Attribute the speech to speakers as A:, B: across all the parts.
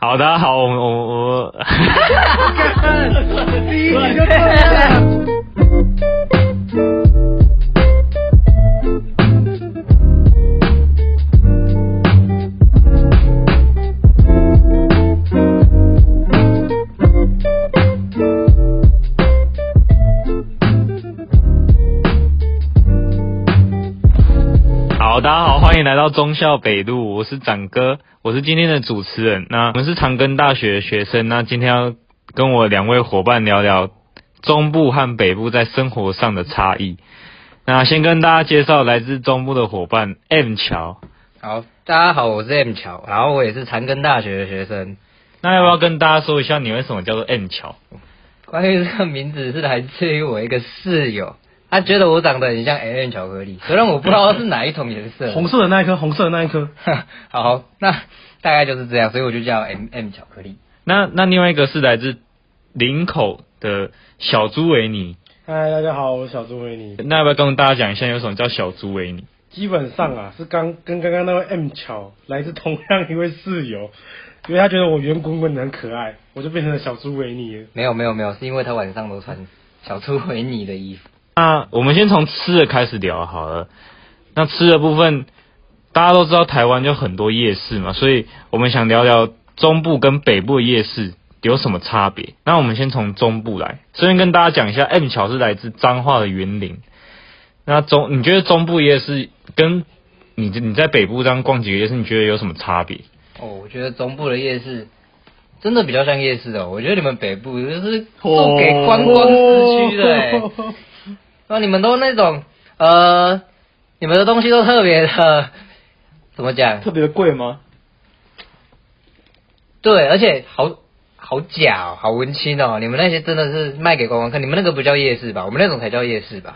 A: 好的，大家好，我我我。来到中校北路，我是展哥，我是今天的主持人。那我们是长庚大学的学生，那今天要跟我两位伙伴聊聊中部和北部在生活上的差异。那先跟大家介绍来自中部的伙伴 M 乔。
B: 好，大家好，我是 M 乔，然后我也是长庚大学的学生。
A: 那要不要跟大家说一下，你为什么叫做 M 乔？
B: 关于这个名字是来自于我一个室友。他觉得我长得很像 M 巧克力，虽然我不知道是哪一种颜色，
C: 红色的那一颗，红色的那一颗。
B: 好，那大概就是这样，所以我就叫 M M 巧克力。
A: 那那另外一个是来自林口的小猪维尼。
C: 嗨，大家好，我是小猪维尼。
A: 那要不要跟大家讲一下，有什么叫小猪维尼？
C: 基本上啊，是刚跟刚刚那位 M 巧来自同样一位室友，因为他觉得我圆滚滚的很可爱，我就变成了小猪维尼。
B: 没有没有没有，是因为他晚上都穿小猪维尼的衣服。
A: 那我们先从吃的开始聊好了。那吃的部分，大家都知道台湾就很多夜市嘛，所以我们想聊聊中部跟北部的夜市有什么差别。那我们先从中部来，首先跟大家讲一下，M 桥是来自彰化的园林。那中，你觉得中部夜市跟你你在北部这样逛几个夜市，你觉得有什么差别？
B: 哦，我觉得中部的夜市真的比较像夜市哦。我觉得你们北部就是做给观光市区的欸。那你们都那种呃，你们的东西都特别的，怎么讲？
C: 特别的贵吗？
B: 对，而且好好假哦，好文青哦。你们那些真的是卖给观光客，你们那个不叫夜市吧？我们那种才叫夜市吧？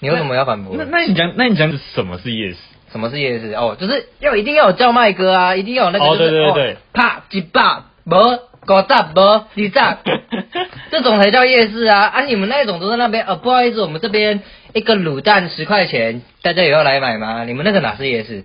B: 你为什么要反驳？
A: 那那你讲，那你讲什么是夜市？
B: 什么是夜市？哦，就是要一定要有叫卖哥啊，一定要有那个、就是。
A: 哦，对对对对。
B: 啪几把没。搞大不？你炸，这种才叫夜市啊！啊，你们那种都在那边，呃、哦，不好意思，我们这边一个卤蛋十块钱，大家也要来买吗？你们那个哪是夜市？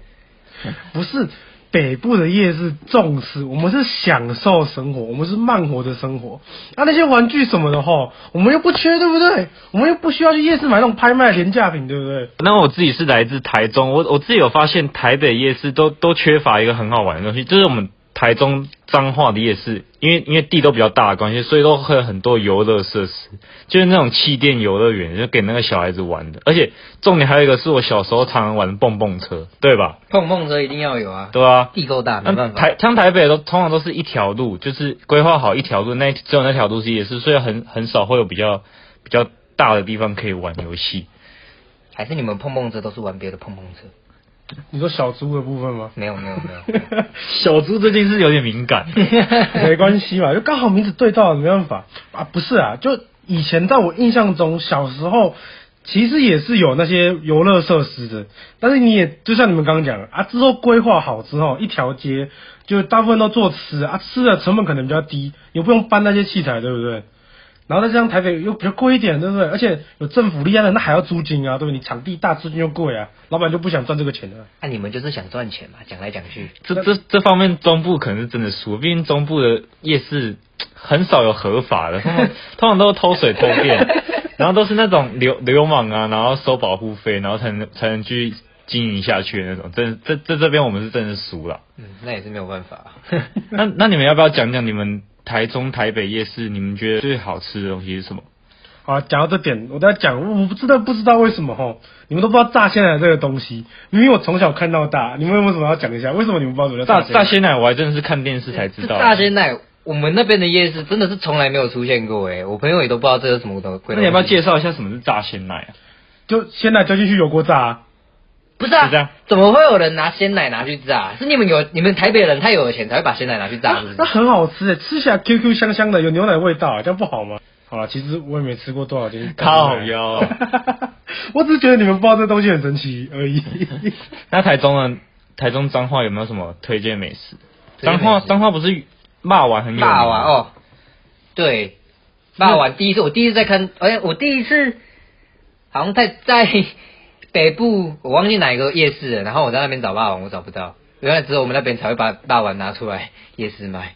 C: 不是北部的夜市重视，我们是享受生活，我们是慢活的生活。啊，那些玩具什么的哈，我们又不缺，对不对？我们又不需要去夜市买那种拍卖廉价品，对不对？
A: 那我自己是来自台中，我我自己有发现台北夜市都都缺乏一个很好玩的东西，就是我们。台中彰化的夜市，因为因为地都比较大的关系，所以都会有很多游乐设施，就是那种气垫游乐园，就给那个小孩子玩的。而且重点还有一个是我小时候常常玩的蹦蹦车，对吧？
B: 蹦蹦车一定要有啊，
A: 对啊，
B: 地够大，没办法。
A: 台像台北都通常都是一条路，就是规划好一条路，那只有那条路是夜市，所以很很少会有比较比较大的地方可以玩游戏。
B: 还是你们碰碰车都是玩别的碰碰车？
C: 你说小猪的部分吗？
B: 没有没有没有，没有
A: 小猪最近是有点敏感，
C: 没关系嘛，就刚好名字对到了，没办法啊。不是啊，就以前在我印象中，小时候其实也是有那些游乐设施的，但是你也就像你们刚刚讲的啊，之后规划好之后，一条街就大部分都做吃啊，吃的成本可能比较低，也不用搬那些器材，对不对？然后再加上台北又比较贵一点，对不对？而且有政府立案的，那还要租金啊，对不对？你场地大，租金又贵啊，老板就不想赚这个钱了。
B: 那、啊、你们就是想赚钱嘛，讲来讲去。
A: 这这这方面中部可能是真的输，毕竟中部的夜市很少有合法的，通常通常都是偷水偷电，然后都是那种流流氓啊，然后收保护费，然后才能才能去经营下去的那种。真这这这边我们是真的输了。
B: 嗯，那也是没有办法。
A: 那那你们要不要讲讲你们？台中、台北夜市，你们觉得最好吃的东西是什么？
C: 好，讲到这点，我在讲，我不知道，不知道为什么齁，你们都不知道炸鲜奶这个东西，明明我从小看到大，你们为什么要讲一下？为什么你们不知道炸
A: 炸鲜奶？我还真的是看电视才知道。
B: 炸鲜奶，我们那边的夜市真的是从来没有出现过诶，我朋友也都不知道这是什么东西。
A: 那你要不要介绍一下什么是炸鲜奶啊？
C: 就鲜奶加进去油锅炸啊。
B: 不是啊，是怎么会有人拿鲜奶拿去炸？是你们有你们台北人太有钱才会把鲜奶拿去炸，是不是？
C: 那很好吃诶，吃起来 Q Q 香香的，有牛奶味道，这样不好吗？好了，其实我也没吃过多少钱。
A: 靠腰，
C: 我只是觉得你们不知道这东西很神奇而已。
A: 那台中呢？台中彰化有没有什么推荐美食？彰化彰化不是骂完很有名吗？
B: 肉丸哦，对，骂完第一次我第一次在看，哎，我第一次好像在 在。北部我忘记哪一个夜市了，然后我在那边找霸王，我找不到。原来只有我们那边才会把霸王拿出来夜市卖。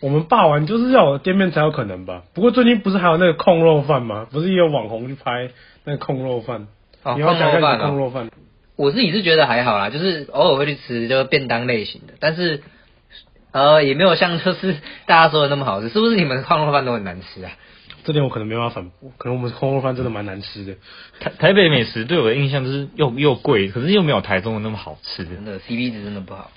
C: 我们霸王就是要有店面才有可能吧？不过最近不是还有那个控肉饭吗？不是也有网红去拍那个控肉饭？
B: 哦，
C: 你要讲一下
B: 控
C: 肉饭。
B: 我自己是觉得还好啦，就是偶尔会去吃，就是便当类型的，但是呃也没有像就是大家说的那么好吃，是不是？你们控肉饭都很难吃啊？
C: 这点我可能没办法反驳，可能我们空肉饭真的蛮难吃的。
A: 台台北美食对我的印象就是又又贵，可是又没有台中的那么好吃。
B: 真的 CP 值真的不好。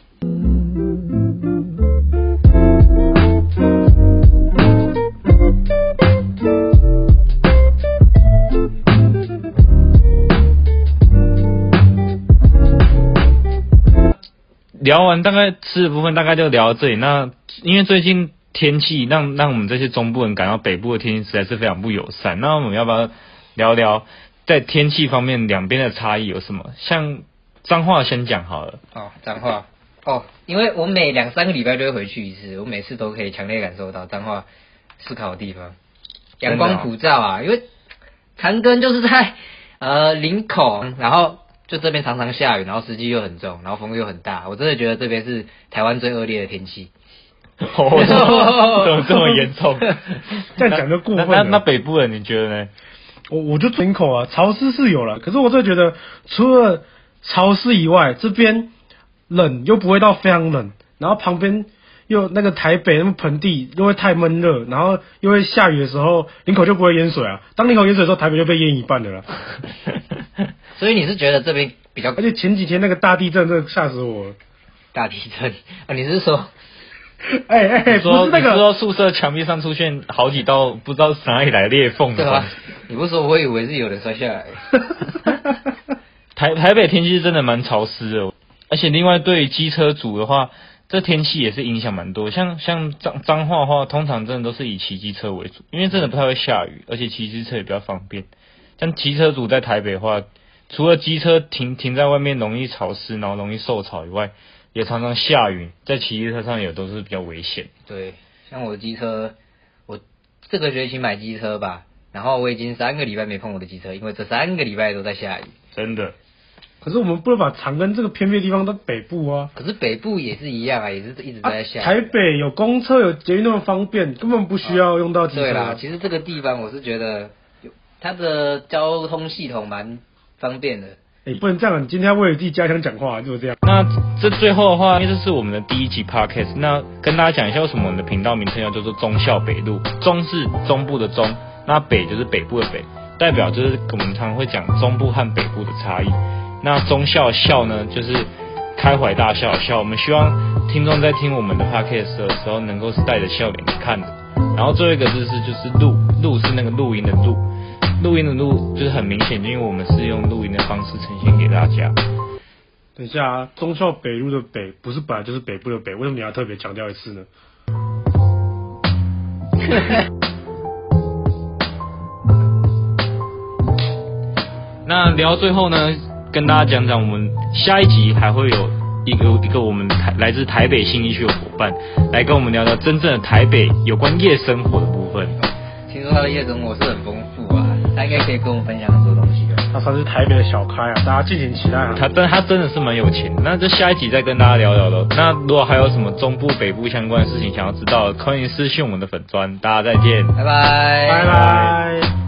A: 聊完大概吃的部分，大概就聊到这里。那因为最近天气让让我们这些中部人感到北部的天气实在是非常不友善。那我们要不要聊聊在天气方面两边的差异有什么？像彰化先讲好了。
B: 哦，彰化哦，因为我每两三个礼拜就会回去一次，我每次都可以强烈感受到彰化思考的地方，阳光普照啊。因为长庚就是在呃林口，然后。就这边常常下雨，然后湿气又很重，然后风又很大，我真的觉得这边是台湾最恶劣的天气。
A: 哦，怎么这么严重？
C: 这样讲就过分了。
A: 那那，那北部人你觉得呢？
C: 我我就林口啊，潮湿是有了，可是我真的觉得除了潮湿以外，这边冷又不会到非常冷，然后旁边又那个台北那么盆地又会太闷热，然后又会下雨的时候，林口就不会淹水啊。当林口淹水的时候，台北就被淹一半的了。
B: 所以你是觉得这边比较，
C: 而且前几天那个大地震，真的吓死我了。
B: 大地震啊？你是说，
C: 哎 哎、欸欸，不是那个，
A: 说宿舍墙壁上出现好几道不知道是哪里来裂缝的
B: 对吧？你不说，我以为是有人摔下来。
A: 台台北天气是真的蛮潮湿的，而且另外对于机车族的话，这天气也是影响蛮多。像像脏脏话的话，通常真的都是以骑机车为主，因为真的不太会下雨，而且骑机车也比较方便。像骑车族在台北的话，除了机车停停在外面容易潮湿，然后容易受潮以外，也常常下雨，在骑机车上也都是比较危险。
B: 对，像我的机车，我这个学期买机车吧，然后我已经三个礼拜没碰我的机车，因为这三个礼拜都在下雨。
A: 真的。
C: 可是我们不能把长庚这个偏僻的地方当北部啊。
B: 可是北部也是一样啊，也是一直在下。
C: 台北有公车有捷运那么方便，根本不需要用到机车。
B: 对啦，其实这个地方我是觉得它的交通系统蛮。方便的，
C: 哎、不能这样，你今天为了自己家乡讲话，就是这样。
A: 那这最后的话，因为这是我们的第一集 podcast，那跟大家讲一下为什么我们的频道名称要叫做忠孝北路。忠是中部的忠，那北就是北部的北，代表就是我们常常会讲中部和北部的差异。那忠孝孝呢，就是开怀大笑的笑。我们希望听众在听我们的 podcast 的时候，能够是带着笑脸去看的。然后最后一个字是就是录，录是那个录音的录。录音的录就是很明显，因为我们是用录音的方式呈现给大家。
C: 等一下啊，忠孝北路的北不是本来就是北部的北，为什么你要特别强调一次呢？
A: 那聊到最后呢，跟大家讲讲，我们下一集还会有一个一个我们台来自台北信义区的伙伴来跟我们聊聊真正的台北有关夜生活的部分。
B: 听说他的夜生活是很丰富啊。他应该可以跟我们分享很多东西的。
C: 他算是台北的小开啊，大家敬请期待啊。
A: 他真他真的是蛮有钱的。那就下一集再跟大家聊聊喽。那如果还有什么中部、北部相关的事情想要知道，欢迎私信我们的粉砖。大家再见，
B: 拜拜，
C: 拜拜。